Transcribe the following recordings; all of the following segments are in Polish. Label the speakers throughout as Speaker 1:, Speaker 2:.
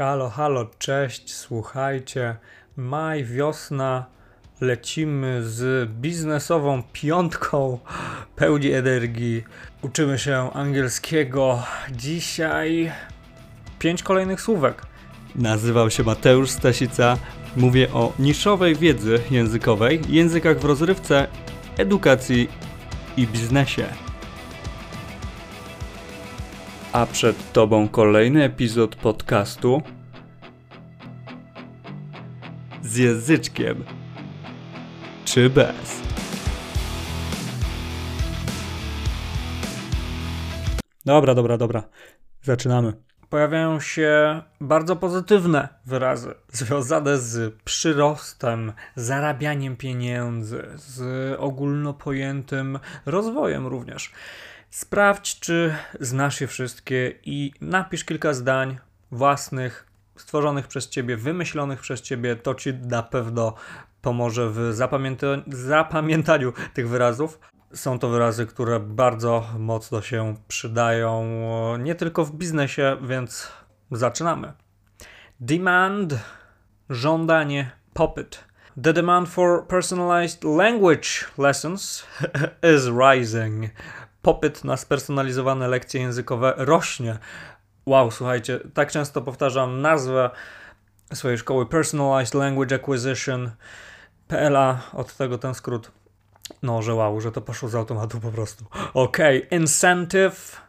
Speaker 1: Halo, halo, cześć, słuchajcie. Maj, wiosna, lecimy z biznesową piątką, pełni energii. Uczymy się angielskiego. Dzisiaj pięć kolejnych słówek.
Speaker 2: Nazywam się Mateusz Stasica. Mówię o niszowej wiedzy językowej, językach w rozrywce, edukacji i biznesie. A przed Tobą kolejny epizod podcastu z języczkiem czy bez.
Speaker 1: Dobra, dobra, dobra. Zaczynamy. Pojawiają się bardzo pozytywne wyrazy związane z przyrostem, zarabianiem pieniędzy, z ogólnopojętym rozwojem również. Sprawdź, czy znasz je wszystkie i napisz kilka zdań własnych, stworzonych przez ciebie, wymyślonych przez ciebie. To ci na pewno pomoże w zapamięta zapamiętaniu tych wyrazów. Są to wyrazy, które bardzo mocno się przydają nie tylko w biznesie, więc zaczynamy. Demand, żądanie, popyt. The demand for personalized language lessons is rising. Popyt na spersonalizowane lekcje językowe rośnie. Wow, słuchajcie, tak często powtarzam nazwę swojej szkoły Personalized Language Acquisition. PLA, od tego ten skrót. No, że wow, że to poszło z automatu po prostu. Ok, incentive,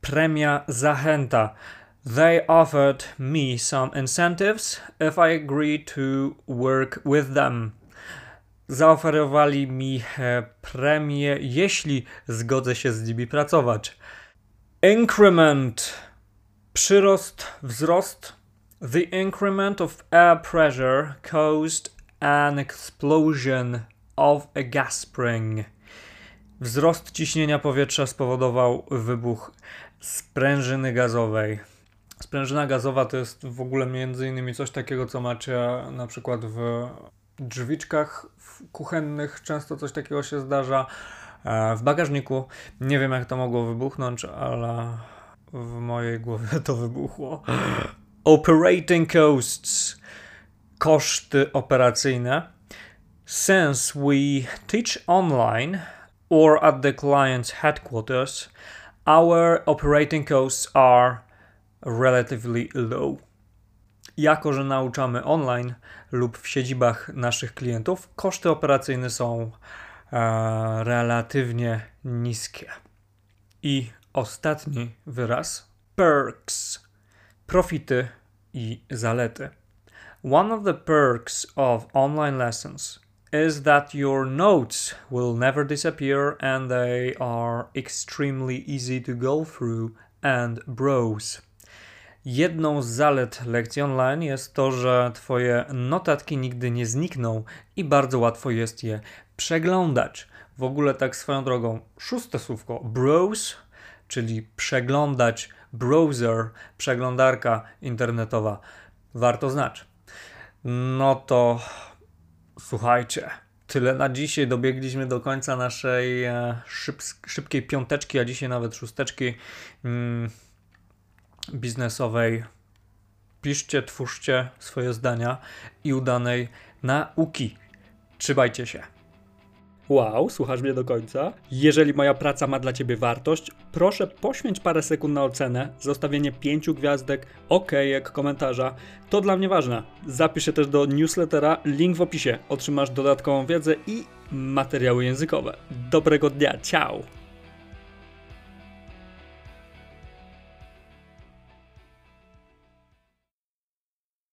Speaker 1: premia, zachęta. They offered me some incentives if I agree to work with them. Zaoferowali mi e, premię, jeśli zgodzę się z nimi pracować. Increment, przyrost, wzrost. The increment of air pressure caused an explosion of a gas spring. Wzrost ciśnienia powietrza spowodował wybuch sprężyny gazowej. Sprężyna gazowa to jest w ogóle między innymi coś takiego, co macie na przykład w drzwiczkach kuchennych, często coś takiego się zdarza. E, w bagażniku nie wiem, jak to mogło wybuchnąć, ale w mojej głowie to wybuchło. Operating costs koszty operacyjne. Since we teach online or at the client's headquarters, our operating costs are relatively low. Jako, że nauczamy online lub w siedzibach naszych klientów, koszty operacyjne są e, relatywnie niskie. I ostatni wyraz perks profity i zalety. One of the perks of online lessons is that your notes will never disappear and they are extremely easy to go through and browse. Jedną z zalet lekcji online jest to, że Twoje notatki nigdy nie znikną i bardzo łatwo jest je przeglądać. W ogóle tak swoją drogą, szóste słówko browse, czyli przeglądać, browser, przeglądarka internetowa, warto znać. No to słuchajcie, tyle na dzisiaj. Dobiegliśmy do końca naszej e, szyb, szybkiej piąteczki, a dzisiaj nawet szósteczki mm, biznesowej. Piszcie, twórzcie swoje zdania i udanej nauki. Trzymajcie się.
Speaker 2: Wow, słuchasz mnie do końca? Jeżeli moja praca ma dla Ciebie wartość, proszę poświęć parę sekund na ocenę, zostawienie pięciu gwiazdek, okejek, komentarza. To dla mnie ważne. Zapisz się też do newslettera, link w opisie. Otrzymasz dodatkową wiedzę i materiały językowe. Dobrego dnia, ciao!